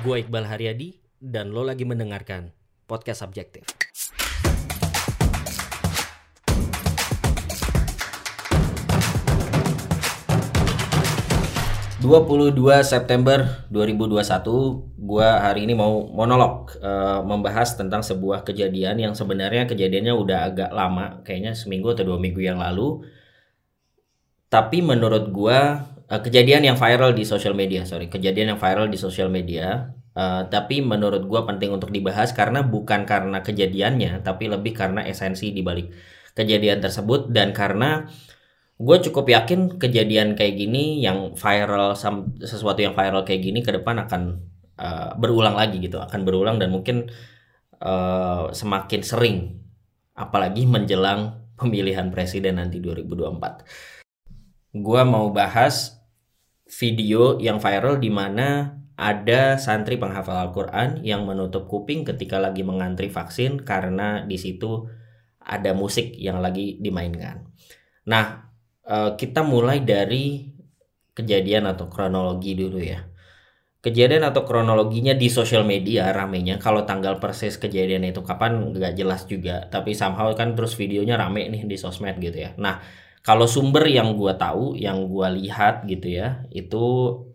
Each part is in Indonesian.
Gue Iqbal Haryadi dan lo lagi mendengarkan podcast subjektif. ...22 September 2021... ...gua hari ini mau monolog... uh, ...membahas tentang sebuah kejadian... ...yang sebenarnya kejadiannya udah agak lama... ...kayaknya seminggu atau dua minggu yang lalu... ...tapi menurut gua uh, kejadian yang viral di sosial media sorry. Kejadian yang viral di sosial media uh, tapi menurut gue penting untuk dibahas karena bukan karena kejadiannya tapi lebih karena esensi dibalik kejadian tersebut dan karena gue cukup yakin kejadian kayak gini yang viral sesuatu yang viral kayak gini ke depan akan uh, berulang lagi gitu akan berulang dan mungkin uh, semakin sering apalagi menjelang pemilihan presiden nanti 2024 gue mau bahas video yang viral di mana ada santri penghafal Al-Quran yang menutup kuping ketika lagi mengantri vaksin karena di situ ada musik yang lagi dimainkan. Nah, eh, kita mulai dari kejadian atau kronologi dulu ya. Kejadian atau kronologinya di sosial media ramenya kalau tanggal persis kejadian itu kapan nggak jelas juga tapi somehow kan terus videonya rame nih di sosmed gitu ya. Nah kalau sumber yang gue tahu, yang gue lihat gitu ya, itu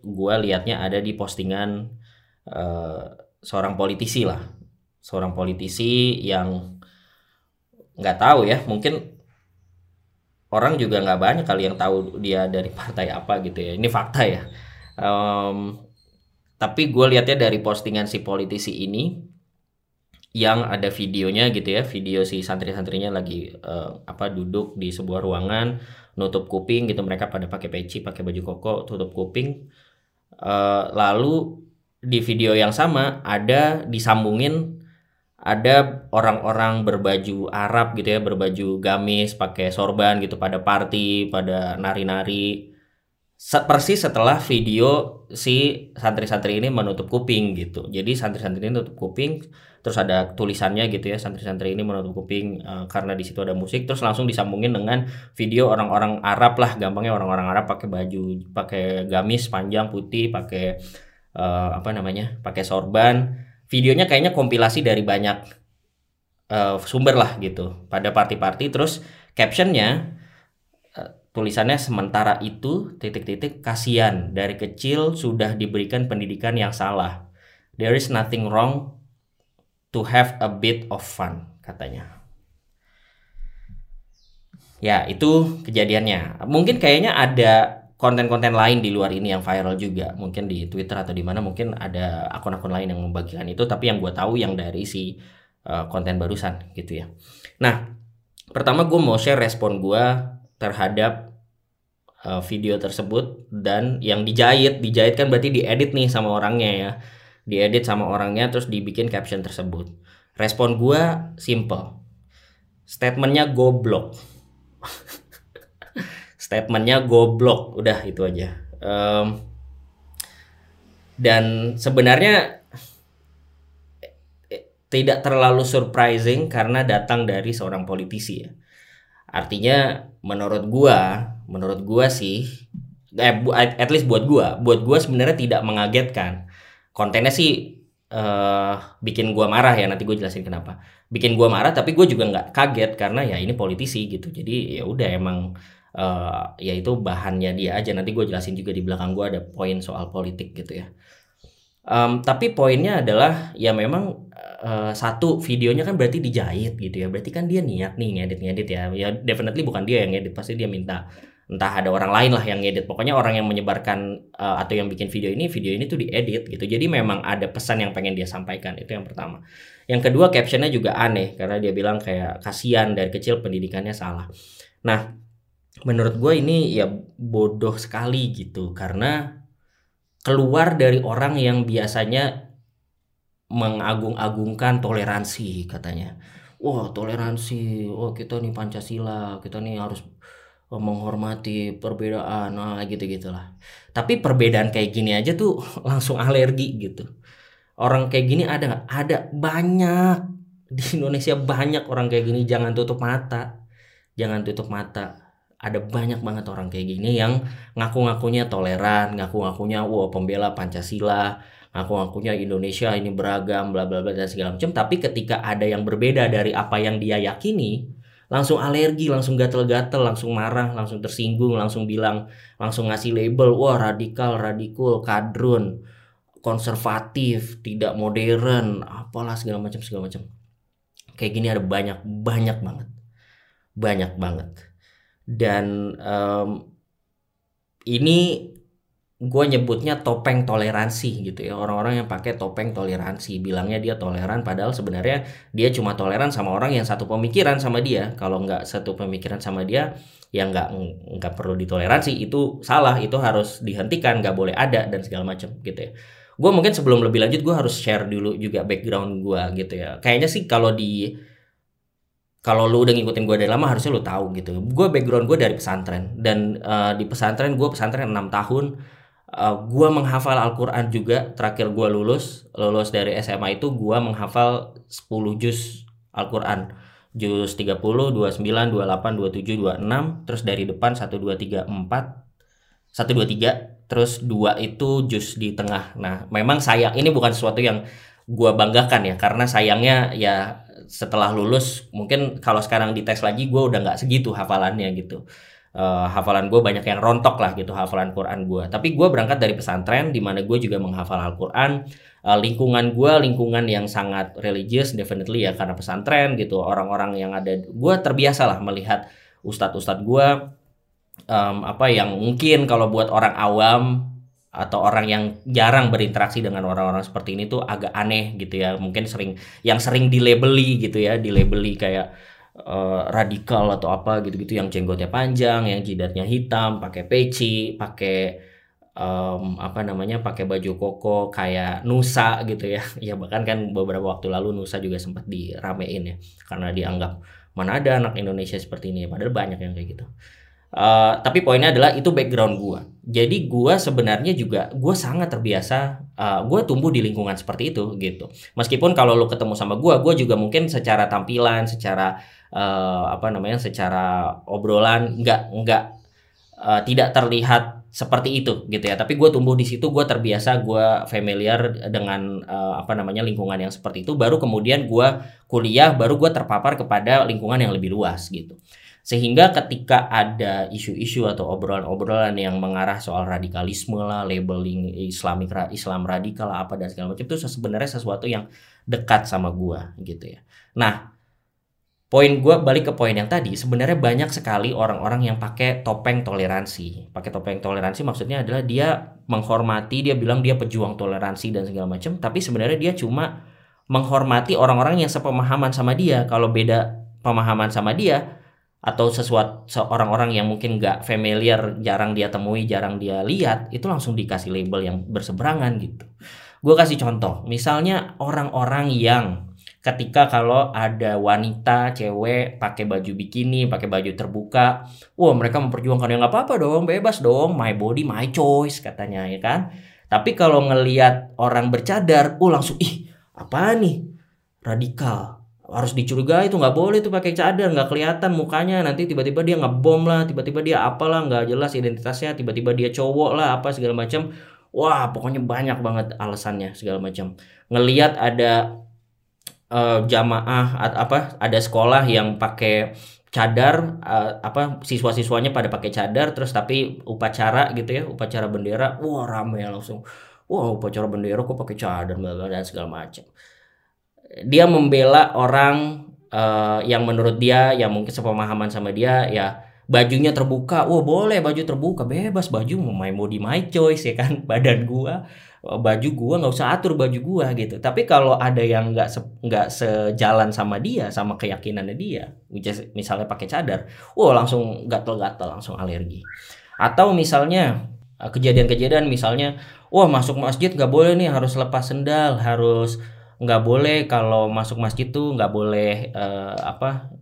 gue lihatnya ada di postingan uh, seorang politisi lah, seorang politisi yang nggak tahu ya, mungkin orang juga nggak banyak kali yang tahu dia dari partai apa gitu ya. Ini fakta ya. Um, tapi gue lihatnya dari postingan si politisi ini yang ada videonya gitu ya. Video si santri-santrinya lagi uh, apa duduk di sebuah ruangan nutup kuping gitu. Mereka pada pakai peci pakai baju koko tutup kuping. Uh, lalu di video yang sama ada disambungin ada orang-orang berbaju Arab gitu ya berbaju gamis pakai sorban gitu pada party pada nari-nari persis setelah video si santri-santri ini menutup kuping gitu. Jadi santri-santri ini menutup kuping, terus ada tulisannya gitu ya, santri-santri ini menutup kuping uh, karena di situ ada musik, terus langsung disambungin dengan video orang-orang Arab lah, gampangnya orang-orang Arab pakai baju, pakai gamis panjang putih, pakai uh, apa namanya, pakai sorban. Videonya kayaknya kompilasi dari banyak uh, sumber lah gitu. Pada party-party, terus captionnya Tulisannya sementara itu titik-titik kasihan dari kecil sudah diberikan pendidikan yang salah. There is nothing wrong to have a bit of fun katanya. Ya, itu kejadiannya. Mungkin kayaknya ada konten-konten lain di luar ini yang viral juga. Mungkin di Twitter atau di mana mungkin ada akun-akun lain yang membagikan itu, tapi yang gue tahu yang dari si uh, konten barusan gitu ya. Nah, pertama gue mau share respon gue terhadap uh, video tersebut dan yang dijahit dijahit kan berarti diedit nih sama orangnya ya. Diedit sama orangnya terus dibikin caption tersebut. Respon gue simple. Statementnya goblok. Statementnya goblok. Udah itu aja. Um, dan sebenarnya eh, tidak terlalu surprising karena datang dari seorang politisi ya Artinya menurut gua, menurut gua sih eh at least buat gua, buat gua sebenarnya tidak mengagetkan. Kontennya sih uh, bikin gua marah ya nanti gue jelasin kenapa. Bikin gua marah tapi gue juga nggak kaget karena ya ini politisi gitu. Jadi ya udah emang uh, ya itu bahannya dia aja. Nanti gue jelasin juga di belakang gua ada poin soal politik gitu ya. Um, tapi poinnya adalah ya memang uh, satu videonya kan berarti dijahit gitu ya. Berarti kan dia niat nih ngedit ngedit ya. Ya definitely bukan dia yang ngedit pasti dia minta. Entah ada orang lain lah yang ngedit. Pokoknya orang yang menyebarkan uh, atau yang bikin video ini video ini tuh diedit gitu. Jadi memang ada pesan yang pengen dia sampaikan. Itu yang pertama. Yang kedua captionnya juga aneh. Karena dia bilang kayak kasihan dari kecil pendidikannya salah. Nah menurut gue ini ya bodoh sekali gitu. Karena keluar dari orang yang biasanya mengagung-agungkan toleransi katanya. Wah toleransi, wah kita nih Pancasila, kita nih harus eh, menghormati perbedaan, nah gitu gitulah. Tapi perbedaan kayak gini aja tuh langsung alergi gitu. Orang kayak gini ada nggak? Ada banyak di Indonesia banyak orang kayak gini. Jangan tutup mata, jangan tutup mata. Ada banyak banget orang kayak gini yang ngaku-ngakunya toleran, ngaku-ngakunya wah pembela Pancasila, ngaku-ngakunya Indonesia ini beragam bla bla bla dan segala macam. Tapi ketika ada yang berbeda dari apa yang dia yakini langsung alergi langsung gatel-gatel langsung marah langsung tersinggung langsung bilang langsung ngasih label wah radikal radikul kadrun konservatif tidak modern apalah segala macam segala macam. Kayak gini ada banyak banyak banget. Banyak banget dan um, ini gue nyebutnya topeng toleransi gitu ya. Orang-orang yang pakai topeng toleransi. Bilangnya dia toleran padahal sebenarnya dia cuma toleran sama orang yang satu pemikiran sama dia. Kalau nggak satu pemikiran sama dia ya nggak nggak perlu ditoleransi. Itu salah itu harus dihentikan nggak boleh ada dan segala macam gitu ya. Gue mungkin sebelum lebih lanjut gue harus share dulu juga background gue gitu ya. Kayaknya sih kalau di kalau lu udah ngikutin gue dari lama harusnya lu tahu gitu. Gue background gue dari pesantren. Dan uh, di pesantren gue pesantren 6 tahun. Uh, gue menghafal Al-Quran juga. Terakhir gue lulus lulus dari SMA itu gue menghafal 10 juz Al-Quran. Juz 30, 29, 28, 27, 26 terus dari depan 1, 2, 3, 4 1, 2, 3 terus 2 itu juz di tengah. Nah memang sayang ini bukan sesuatu yang gue banggakan ya karena sayangnya ya setelah lulus mungkin kalau sekarang dites lagi gue udah nggak segitu hafalannya gitu uh, hafalan gue banyak yang rontok lah gitu hafalan Quran gue. Tapi gue berangkat dari pesantren di mana gue juga menghafal Al-Quran. Uh, lingkungan gue lingkungan yang sangat religius definitely ya karena pesantren gitu. Orang-orang yang ada gue terbiasa lah melihat ustadz-ustadz gue um, apa yang mungkin kalau buat orang awam atau orang yang jarang berinteraksi dengan orang-orang seperti ini tuh agak aneh gitu ya mungkin sering yang sering dilabeli gitu ya dilabeli kayak uh, radikal atau apa gitu-gitu yang jenggotnya panjang, yang jidatnya hitam, pakai peci, pakai um, apa namanya, pakai baju koko kayak Nusa gitu ya. Ya bahkan kan beberapa waktu lalu Nusa juga sempat diramein ya karena dianggap mana ada anak Indonesia seperti ini, padahal banyak yang kayak gitu. Uh, tapi poinnya adalah itu background gue. Jadi gue sebenarnya juga gue sangat terbiasa. Uh, gue tumbuh di lingkungan seperti itu gitu. Meskipun kalau lo ketemu sama gue, gue juga mungkin secara tampilan, secara uh, apa namanya secara obrolan nggak nggak uh, tidak terlihat seperti itu gitu ya tapi gue tumbuh di situ gue terbiasa gue familiar dengan uh, apa namanya lingkungan yang seperti itu baru kemudian gue kuliah baru gue terpapar kepada lingkungan yang lebih luas gitu sehingga ketika ada isu-isu atau obrolan-obrolan yang mengarah soal radikalisme lah, labeling Islamik Islam radikal apa dan segala macam itu sebenarnya sesuatu yang dekat sama gua gitu ya. Nah, poin gue balik ke poin yang tadi sebenarnya banyak sekali orang-orang yang pakai topeng toleransi pakai topeng toleransi maksudnya adalah dia menghormati dia bilang dia pejuang toleransi dan segala macam tapi sebenarnya dia cuma menghormati orang-orang yang sepemahaman sama dia kalau beda pemahaman sama dia atau sesuatu seorang orang yang mungkin nggak familiar jarang dia temui jarang dia lihat itu langsung dikasih label yang berseberangan gitu. Gue kasih contoh misalnya orang-orang yang ketika kalau ada wanita cewek pakai baju bikini pakai baju terbuka wah mereka memperjuangkan yang nggak apa-apa dong bebas dong my body my choice katanya ya kan? Tapi kalau ngelihat orang bercadar oh langsung ih apa nih? Radikal harus dicurigai itu nggak boleh tuh pakai cadar nggak kelihatan mukanya. Nanti tiba-tiba dia ngebom lah tiba-tiba dia apalah nggak jelas identitasnya. Tiba-tiba dia cowok lah apa segala macam wah pokoknya banyak banget alasannya segala macam ngelihat ada uh, jamaah apa ada sekolah yang pakai cadar uh, apa siswa-siswanya pada pakai cadar terus tapi upacara gitu ya upacara bendera. Wah rame langsung. Wah upacara bendera kok pakai cadar dan segala macam dia membela orang uh, yang menurut dia yang mungkin sepemahaman sama dia ya bajunya terbuka, wah boleh baju terbuka, bebas. Baju mau mau di my choice ya kan, badan gua baju gua nggak usah atur baju gua gitu. Tapi kalau ada yang nggak nggak se, sejalan sama dia sama keyakinannya dia misalnya pakai cadar wow langsung gatel-gatel langsung alergi. Atau misalnya eh, kejadian-kejadian misalnya wah masuk masjid nggak boleh nih harus lepas sendal harus nggak boleh kalau masuk masjid tuh nggak boleh uh, apa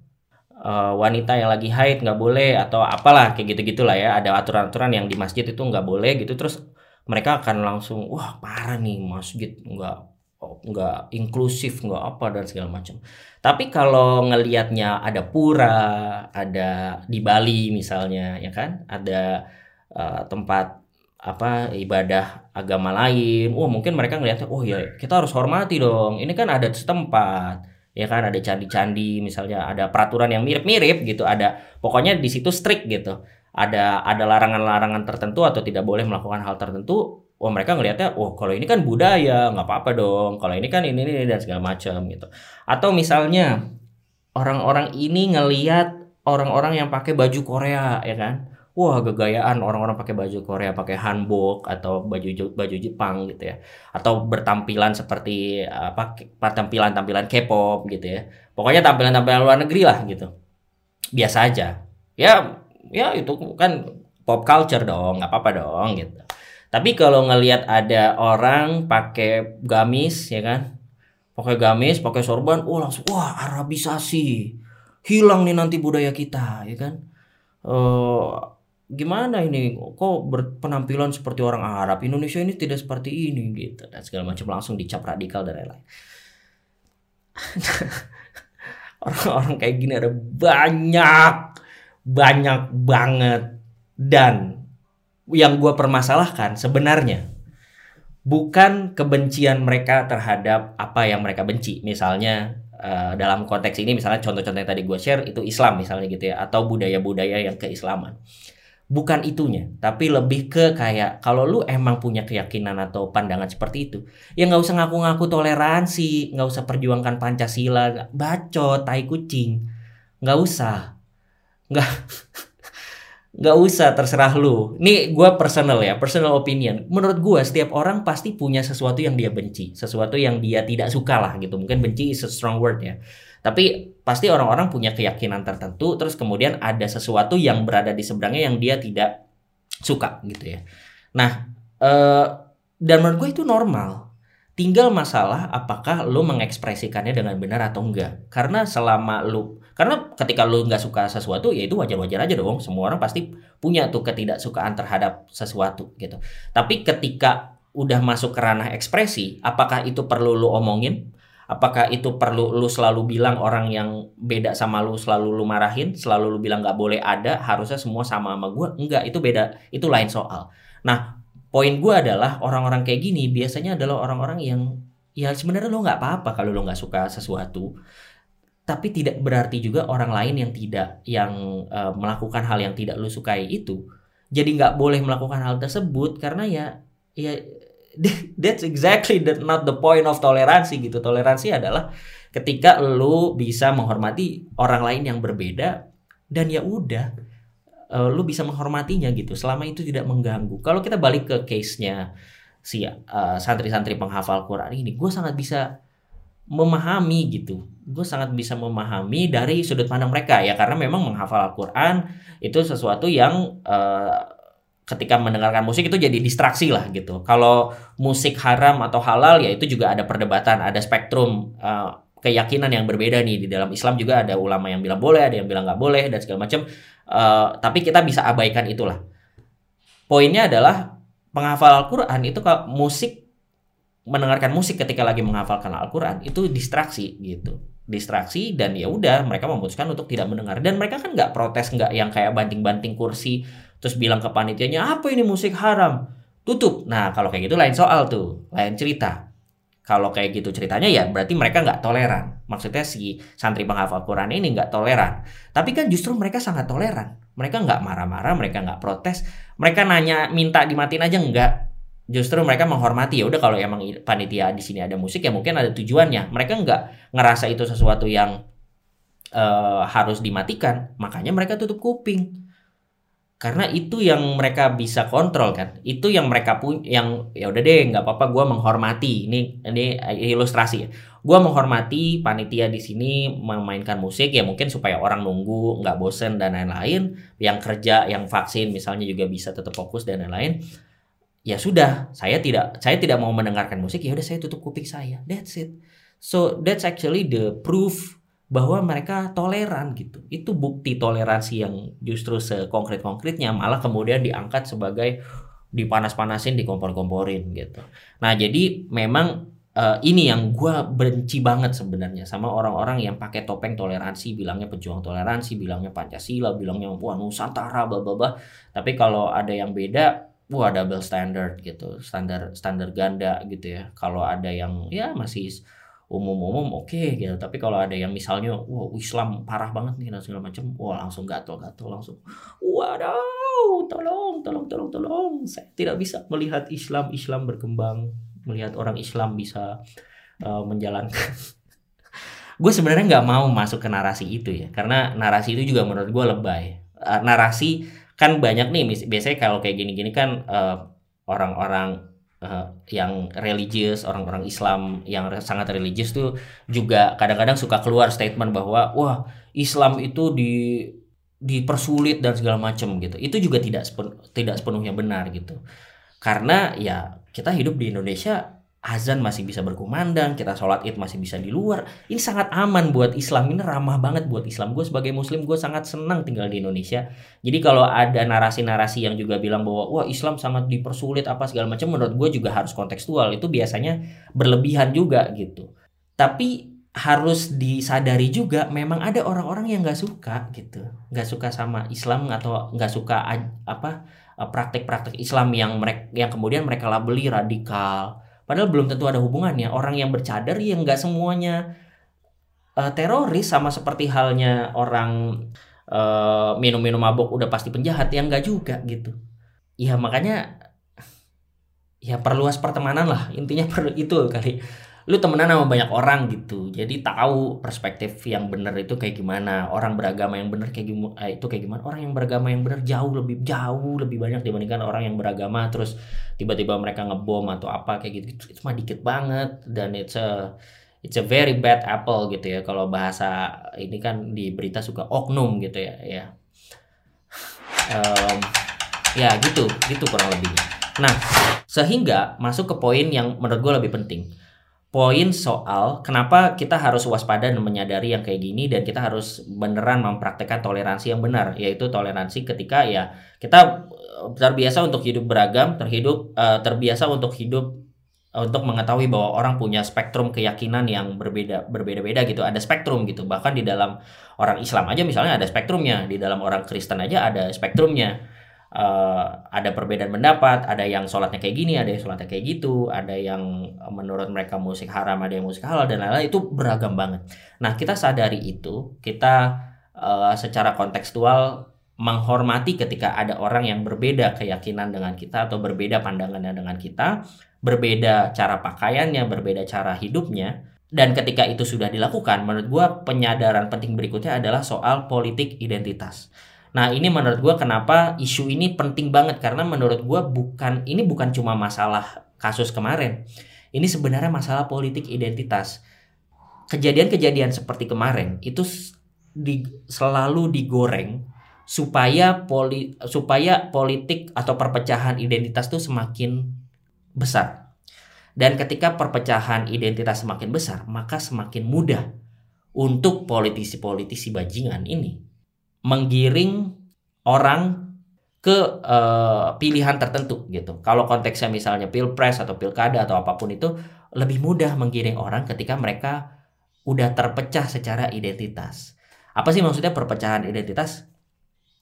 uh, wanita yang lagi haid nggak boleh atau apalah kayak gitu gitulah ya. Ada aturan-aturan yang di masjid itu nggak boleh gitu. Terus mereka akan langsung wah parah nih masjid nggak nggak inklusif nggak apa dan segala macam. Tapi kalau ngelihatnya ada pura ada di Bali misalnya ya kan? Ada uh, tempat apa ibadah agama lain, wah mungkin mereka ngelihatnya, oh ya kita harus hormati dong. Ini kan adat setempat, ya kan ada candi-candi, misalnya ada peraturan yang mirip-mirip gitu, ada pokoknya di situ strict gitu. Ada ada larangan-larangan tertentu atau tidak boleh melakukan hal tertentu. Wah mereka ngelihatnya, oh kalau ini kan budaya, nggak apa-apa dong. Kalau ini kan ini ini dan segala macam gitu. Atau misalnya orang-orang ini ngelihat orang-orang yang pakai baju Korea, ya kan? Wah gegayaan orang-orang pakai baju Korea, pakai hanbok atau baju baju Jepang gitu ya. Atau bertampilan seperti apa tampilan-tampilan K-pop gitu ya. Pokoknya tampilan-tampilan luar negeri lah gitu. Biasa aja. Ya ya itu kan pop culture dong, nggak apa-apa dong gitu. Tapi kalau ngelihat ada orang pakai gamis ya kan, pakai gamis, pakai sorban, oh langsung wah Arabisasi, hilang nih nanti budaya kita ya kan. Uh, gimana ini? Kok berpenampilan seperti orang Arab? Indonesia ini tidak seperti ini gitu. Dan segala macam langsung dicap radikal dan lain-lain. Orang-orang kayak gini ada banyak banyak banget. Dan yang gue permasalahkan sebenarnya bukan kebencian mereka terhadap apa yang mereka benci. Misalnya uh, dalam konteks ini misalnya contoh-contoh yang tadi gue share itu Islam misalnya gitu ya atau budaya-budaya yang keislaman bukan itunya tapi lebih ke kayak kalau lu emang punya keyakinan atau pandangan seperti itu ya nggak usah ngaku-ngaku toleransi nggak usah perjuangkan pancasila bacot tai kucing nggak usah nggak nggak usah terserah lu. Ini gue personal ya, personal opinion. Menurut gue setiap orang pasti punya sesuatu yang dia benci, sesuatu yang dia tidak suka lah gitu. Mungkin benci is a strong word ya. Tapi pasti orang-orang punya keyakinan tertentu, terus kemudian ada sesuatu yang berada di seberangnya yang dia tidak suka gitu ya. Nah, eh, dan menurut gue itu normal. Tinggal masalah apakah lo mengekspresikannya dengan benar atau enggak. Karena selama lo, karena ketika lo nggak suka sesuatu, ya itu wajar-wajar aja dong. Semua orang pasti punya tuh ketidaksukaan terhadap sesuatu gitu. Tapi ketika udah masuk ke ranah ekspresi, apakah itu perlu lo omongin? Apakah itu perlu lu selalu bilang orang yang beda sama lu selalu lu marahin selalu lu bilang nggak boleh ada harusnya semua sama sama gue enggak itu beda itu lain soal. Nah poin gue adalah orang-orang kayak gini biasanya adalah orang-orang yang ya sebenarnya lo nggak apa-apa kalau lo nggak suka sesuatu. Tapi tidak berarti juga orang lain yang tidak yang uh, melakukan hal yang tidak lu sukai itu. Jadi nggak boleh melakukan hal tersebut karena ya ya that's exactly the, not the point of toleransi gitu. Toleransi adalah ketika lu bisa menghormati orang lain yang berbeda dan ya udah uh, lu bisa menghormatinya gitu selama itu tidak mengganggu. Kalau kita balik ke case-nya si uh, santri-santri penghafal Quran ini, gue sangat bisa memahami gitu. Gue sangat bisa memahami dari sudut pandang mereka ya karena memang menghafal Al-Quran itu sesuatu yang uh, ketika mendengarkan musik itu jadi distraksi lah gitu. Kalau musik haram atau halal ya itu juga ada perdebatan, ada spektrum uh, keyakinan yang berbeda nih di dalam Islam juga ada ulama yang bilang boleh, ada yang bilang nggak boleh dan segala macam. Uh, tapi kita bisa abaikan itulah. Poinnya adalah penghafal Al-Quran itu kalau musik mendengarkan musik ketika lagi menghafalkan Al-Quran itu distraksi gitu distraksi dan ya udah mereka memutuskan untuk tidak mendengar dan mereka kan nggak protes nggak yang kayak banting-banting kursi terus bilang ke panitianya apa ini musik haram? Tutup. Nah kalau kayak gitu lain soal tuh lain cerita. Kalau kayak gitu ceritanya ya berarti mereka nggak toleran. Maksudnya si santri penghafal Quran ini nggak toleran. Tapi kan justru mereka sangat toleran. Mereka nggak marah-marah mereka nggak protes. Mereka nanya minta dimatiin aja nggak. Justru mereka menghormati. Ya udah kalau emang panitia di sini ada musik ya mungkin ada tujuannya. Mereka nggak ngerasa itu sesuatu yang uh, harus dimatikan. Makanya mereka tutup kuping karena itu yang mereka bisa kontrol kan? Itu yang mereka punya yang ya udah deh nggak apa-apa gue menghormati. Ini ini ilustrasi ya. Gue menghormati panitia di sini memainkan musik ya mungkin supaya orang nunggu nggak bosen dan lain-lain. Yang kerja yang vaksin misalnya juga bisa tetap fokus dan lain-lain. Ya sudah saya tidak saya tidak mau mendengarkan musik ya udah saya tutup kuping saya. That's it. So that's actually the proof bahwa mereka toleran gitu. Itu bukti toleransi yang justru sekonkret-konkretnya malah kemudian diangkat sebagai dipanas-panasin, dikompor-komporin gitu. Nah jadi memang uh, ini yang gue benci banget sebenarnya sama orang-orang yang pakai topeng toleransi, bilangnya pejuang toleransi, bilangnya Pancasila, bilangnya wah Nusantara, bla bla. Tapi kalau ada yang beda, wah double standard gitu standar standar ganda gitu ya kalau ada yang ya masih umum-umum oke okay, gitu. Tapi kalau ada yang misalnya wah Islam parah banget nih dan segala macam wah langsung gatel-gatel langsung waduh tolong tolong tolong tolong. Saya tidak bisa melihat Islam Islam berkembang melihat orang Islam bisa uh, menjalankan. Gue sebenarnya nggak mau masuk ke narasi itu ya karena narasi itu juga menurut gue lebay. Uh, narasi kan banyak nih biasanya kalau kayak gini-gini kan uh, orang-orang uh, yang religius, orang-orang Islam yang sangat religius tuh juga kadang-kadang suka keluar statement bahwa wah Islam itu di dipersulit dan segala macam gitu. Itu juga tidak sepen, tidak sepenuhnya benar gitu. Karena ya kita hidup di Indonesia azan masih bisa berkumandang, kita sholat id masih bisa di luar. Ini sangat aman buat Islam, ini ramah banget buat Islam. Gue sebagai Muslim, gue sangat senang tinggal di Indonesia. Jadi kalau ada narasi-narasi yang juga bilang bahwa wah Islam sangat dipersulit apa segala macam, menurut gue juga harus kontekstual. Itu biasanya berlebihan juga gitu. Tapi harus disadari juga memang ada orang-orang yang nggak suka gitu nggak suka sama Islam atau nggak suka apa praktek-praktek Islam yang mereka yang kemudian mereka labeli radikal Padahal belum tentu ada hubungannya. Orang yang bercadar yang nggak semuanya uh, teroris sama seperti halnya orang uh, minum-minum mabuk udah pasti penjahat yang nggak juga gitu. Ya makanya ya perluas pertemanan lah intinya perlu itu kali lu temenan sama banyak orang gitu. Jadi tahu perspektif yang benar itu kayak gimana. Orang beragama yang benar kayak gimana eh, itu kayak gimana? Orang yang beragama yang benar jauh lebih jauh lebih banyak dibandingkan orang yang beragama terus tiba-tiba mereka ngebom atau apa kayak gitu. Itu mah dikit banget dan it's a it's a very bad apple gitu ya. Kalau bahasa ini kan di berita suka oknum gitu ya ya. Um, ya gitu gitu kurang lebihnya. Nah sehingga masuk ke poin yang menurut gue lebih penting poin soal kenapa kita harus waspada dan menyadari yang kayak gini dan kita harus beneran mempraktekkan toleransi yang benar yaitu toleransi ketika ya kita eh, terbiasa untuk hidup beragam terhidup uh, terbiasa untuk hidup uh, untuk mengetahui bahwa orang punya spektrum keyakinan yang berbeda berbeda-beda gitu ada spektrum gitu. Bahkan di dalam orang Islam aja misalnya ada spektrumnya di dalam orang Kristen aja ada spektrumnya uh, ada perbedaan pendapat, ada yang sholatnya kayak gini, ada yang sholatnya kayak gitu, ada yang menurut mereka musik haram, ada yang musik halal dan lain-lain itu beragam banget. Nah kita sadari itu, kita uh, secara kontekstual menghormati ketika ada orang yang berbeda keyakinan dengan kita atau berbeda pandangannya dengan kita, berbeda cara pakaiannya, berbeda cara hidupnya. Dan ketika itu sudah dilakukan, menurut gue penyadaran penting berikutnya adalah soal politik identitas Nah ini menurut gue kenapa isu ini penting banget karena menurut gue bukan ini bukan cuma masalah kasus kemarin. Ini sebenarnya masalah politik identitas. Kejadian-kejadian seperti kemarin itu di, selalu digoreng supaya poli, supaya politik atau perpecahan identitas itu semakin besar. Dan ketika perpecahan identitas semakin besar, maka semakin mudah untuk politisi-politisi bajingan ini menggiring orang ke uh, pilihan tertentu gitu. Kalau konteksnya misalnya pilpres atau pilkada atau apa pun itu lebih mudah menggiring orang ketika mereka udah terpecah secara identitas. Apa sih maksudnya perpecahan identitas?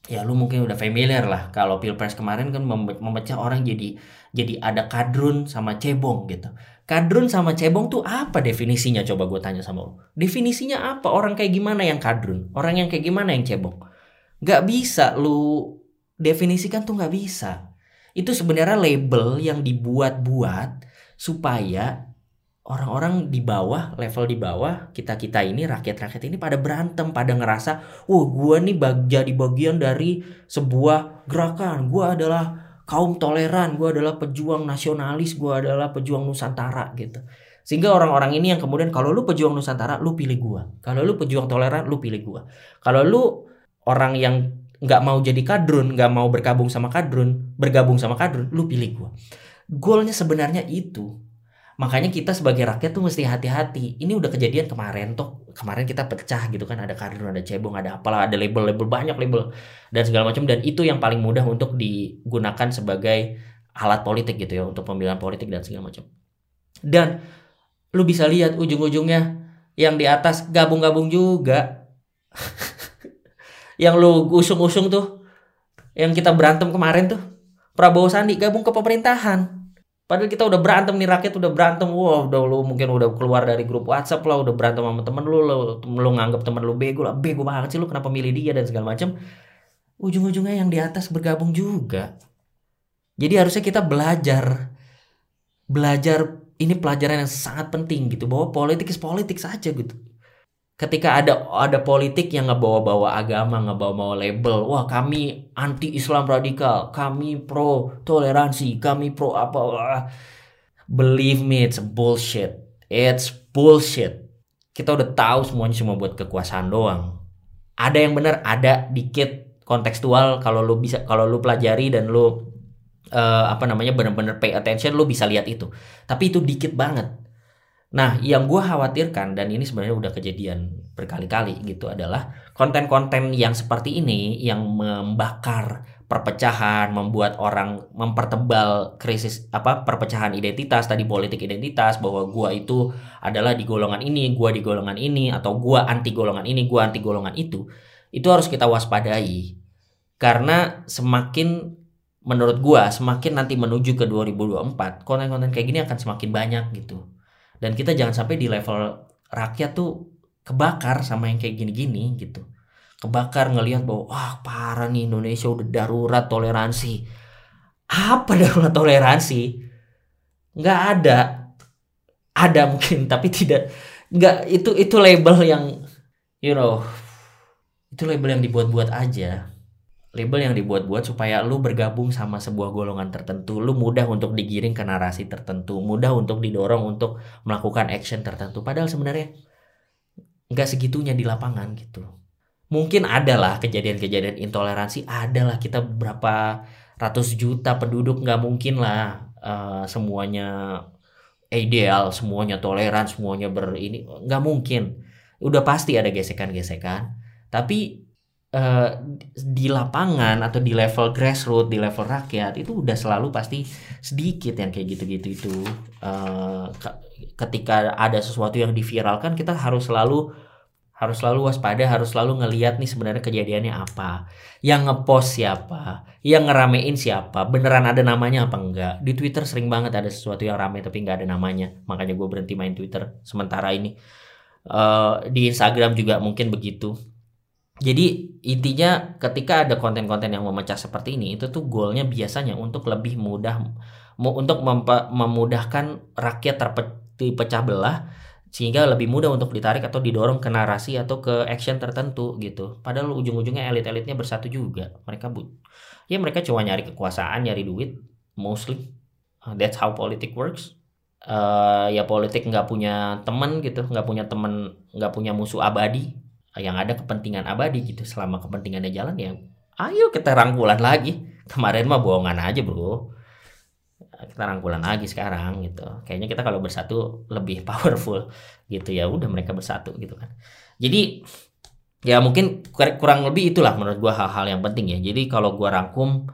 Ya lu mungkin udah familiar lah kalau pilpres kemarin kan memecah orang jadi jadi ada kadrun sama cebong gitu. Kadrun sama cebong tuh apa definisinya coba gue tanya sama lu. Definisinya apa? Orang kayak gimana yang kadrun? Orang yang kayak gimana yang cebong? Gak bisa lu definisikan tuh gak bisa. Itu sebenarnya label yang dibuat-buat supaya orang-orang di bawah, level di bawah, kita-kita ini, rakyat-rakyat ini pada berantem, pada ngerasa, oh gue nih bag jadi bagian dari sebuah gerakan, gue adalah kaum toleran, gue adalah pejuang nasionalis, gue adalah pejuang Nusantara gitu. Sehingga orang-orang ini yang kemudian kalau lu pejuang Nusantara, lu pilih gue. Kalau lu pejuang toleran, lu pilih gue. Kalau lu orang yang nggak mau jadi kadrun, nggak mau bergabung sama kadrun, bergabung sama kadrun, lu pilih gue. Goalnya sebenarnya itu. Makanya kita sebagai rakyat tuh mesti hati-hati. Ini udah kejadian kemarin tuh. Kemarin kita pecah gitu kan. Ada kadrun, ada cebong, ada apalah, ada label-label banyak label dan segala macam. Dan itu yang paling mudah untuk digunakan sebagai alat politik gitu ya untuk pemilihan politik dan segala macam. Dan lu bisa lihat ujung-ujungnya yang di atas gabung-gabung juga. Yang lu usung-usung tuh yang kita berantem kemarin tuh Prabowo Sandi gabung ke pemerintahan. Padahal kita udah berantem nih rakyat udah berantem, wah udah lu mungkin udah keluar dari grup WhatsApp lah, udah berantem sama temen lu, lu, lu nganggap temen lu bego lah, bego banget sih lu kenapa milih dia dan segala macam. Ujung-ujungnya yang di atas bergabung juga. Jadi harusnya kita belajar, belajar ini pelajaran yang sangat penting gitu bahwa politik is politik saja gitu ketika ada ada politik yang ngebawa-bawa agama, ngebawa-bawa label, wah kami anti Islam radikal, kami pro toleransi, kami pro apa, wah. believe me it's bullshit, it's bullshit. Kita udah tahu semuanya cuma buat kekuasaan doang. Ada yang benar, ada dikit kontekstual kalau lu bisa kalau lu pelajari dan lu uh, apa namanya benar-benar pay attention lu bisa lihat itu. Tapi itu dikit banget Nah, yang gue khawatirkan dan ini sebenarnya udah kejadian berkali-kali gitu adalah konten-konten yang seperti ini yang membakar perpecahan, membuat orang mempertebal krisis apa perpecahan identitas tadi politik identitas bahwa gue itu adalah di golongan ini, gue di golongan ini atau gue anti golongan ini, gue anti golongan itu. Itu harus kita waspadai. Karena semakin menurut gue semakin nanti menuju ke 2024, konten-konten kayak gini akan semakin banyak gitu dan kita jangan sampai di level rakyat tuh kebakar sama yang kayak gini-gini gitu. Kebakar ngelihat bahwa wah parah nih Indonesia udah darurat toleransi. Apa darurat toleransi? Nggak ada. Ada mungkin tapi tidak nggak itu itu label yang you know itu label yang dibuat-buat aja label yang dibuat-buat supaya lu bergabung sama sebuah golongan tertentu, lu mudah untuk digiring ke narasi tertentu, mudah untuk didorong untuk melakukan action tertentu. Padahal sebenarnya nggak segitunya di lapangan gitu. Mungkin adalah kejadian-kejadian intoleransi, adalah kita berapa ratus juta penduduk nggak mungkin lah uh, semuanya ideal, semuanya toleran, semuanya ber ini nggak mungkin. Udah pasti ada gesekan-gesekan, tapi uh, di lapangan atau di level grassroots, di level rakyat itu udah selalu pasti sedikit yang kayak gitu-gitu itu. Uh, ketika ada sesuatu yang diviralkan kita harus selalu harus selalu waspada, harus selalu ngeliat nih sebenarnya kejadiannya apa, yang ngepost siapa, yang ngeramein siapa, beneran ada namanya apa enggak. Di Twitter sering banget ada sesuatu yang rame tapi nggak ada namanya, makanya gue berhenti main Twitter sementara ini. Uh, di Instagram juga mungkin begitu jadi intinya ketika ada konten-konten yang memecah seperti ini itu tuh goalnya biasanya untuk lebih mudah untuk memudahkan rakyat terpecah belah sehingga lebih mudah untuk ditarik atau didorong ke narasi atau ke action tertentu gitu. Padahal ujung-ujungnya elit-elitnya bersatu juga. Mereka bu ya mereka cuma nyari kekuasaan, nyari duit mostly. Uh, that's how politic works. Uh, ya politik nggak punya teman gitu, nggak punya teman, nggak punya musuh abadi yang ada kepentingan abadi gitu. Selama kepentingannya jalan ya ayo kita rangkulan lagi. Kemarin mah bohongan aja bro. Kita rangkulan lagi sekarang gitu. Kayaknya kita kalau bersatu lebih powerful gitu. Ya udah mereka bersatu gitu kan. Jadi ya mungkin kurang lebih itulah menurut gua hal-hal yang penting ya. Jadi kalau gua rangkum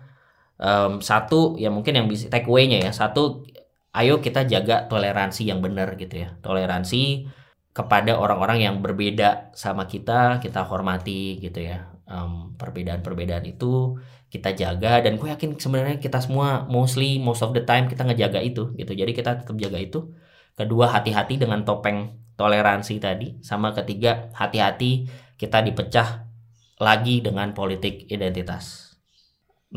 um, satu ya mungkin yang bisa take away-nya ya. Satu ayo kita jaga toleransi yang benar gitu ya. Toleransi kepada orang-orang yang berbeda sama kita kita hormati gitu ya. Um, perbedaan-perbedaan itu kita jaga dan gue yakin sebenarnya kita semua mostly most of the time kita ngejaga itu gitu. Jadi kita tetap jaga itu. Kedua hati-hati dengan topeng toleransi tadi. Sama ketiga hati-hati kita dipecah lagi dengan politik identitas.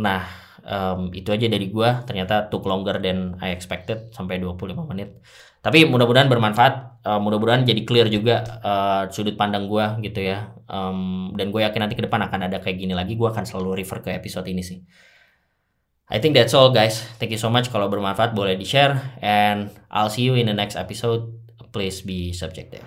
Nah um, itu aja dari gue ternyata took longer than I expected sampai 25 menit tapi mudah-mudahan bermanfaat uh, mudah-mudahan jadi clear juga uh, sudut pandang gue gitu ya. Um, dan gue yakin nanti ke depan akan ada kayak gini lagi gue akan selalu refer ke episode ini sih. I think that's all guys. Thank you so much. Kalau bermanfaat boleh di share and I'll see you in the next episode. Please be subjective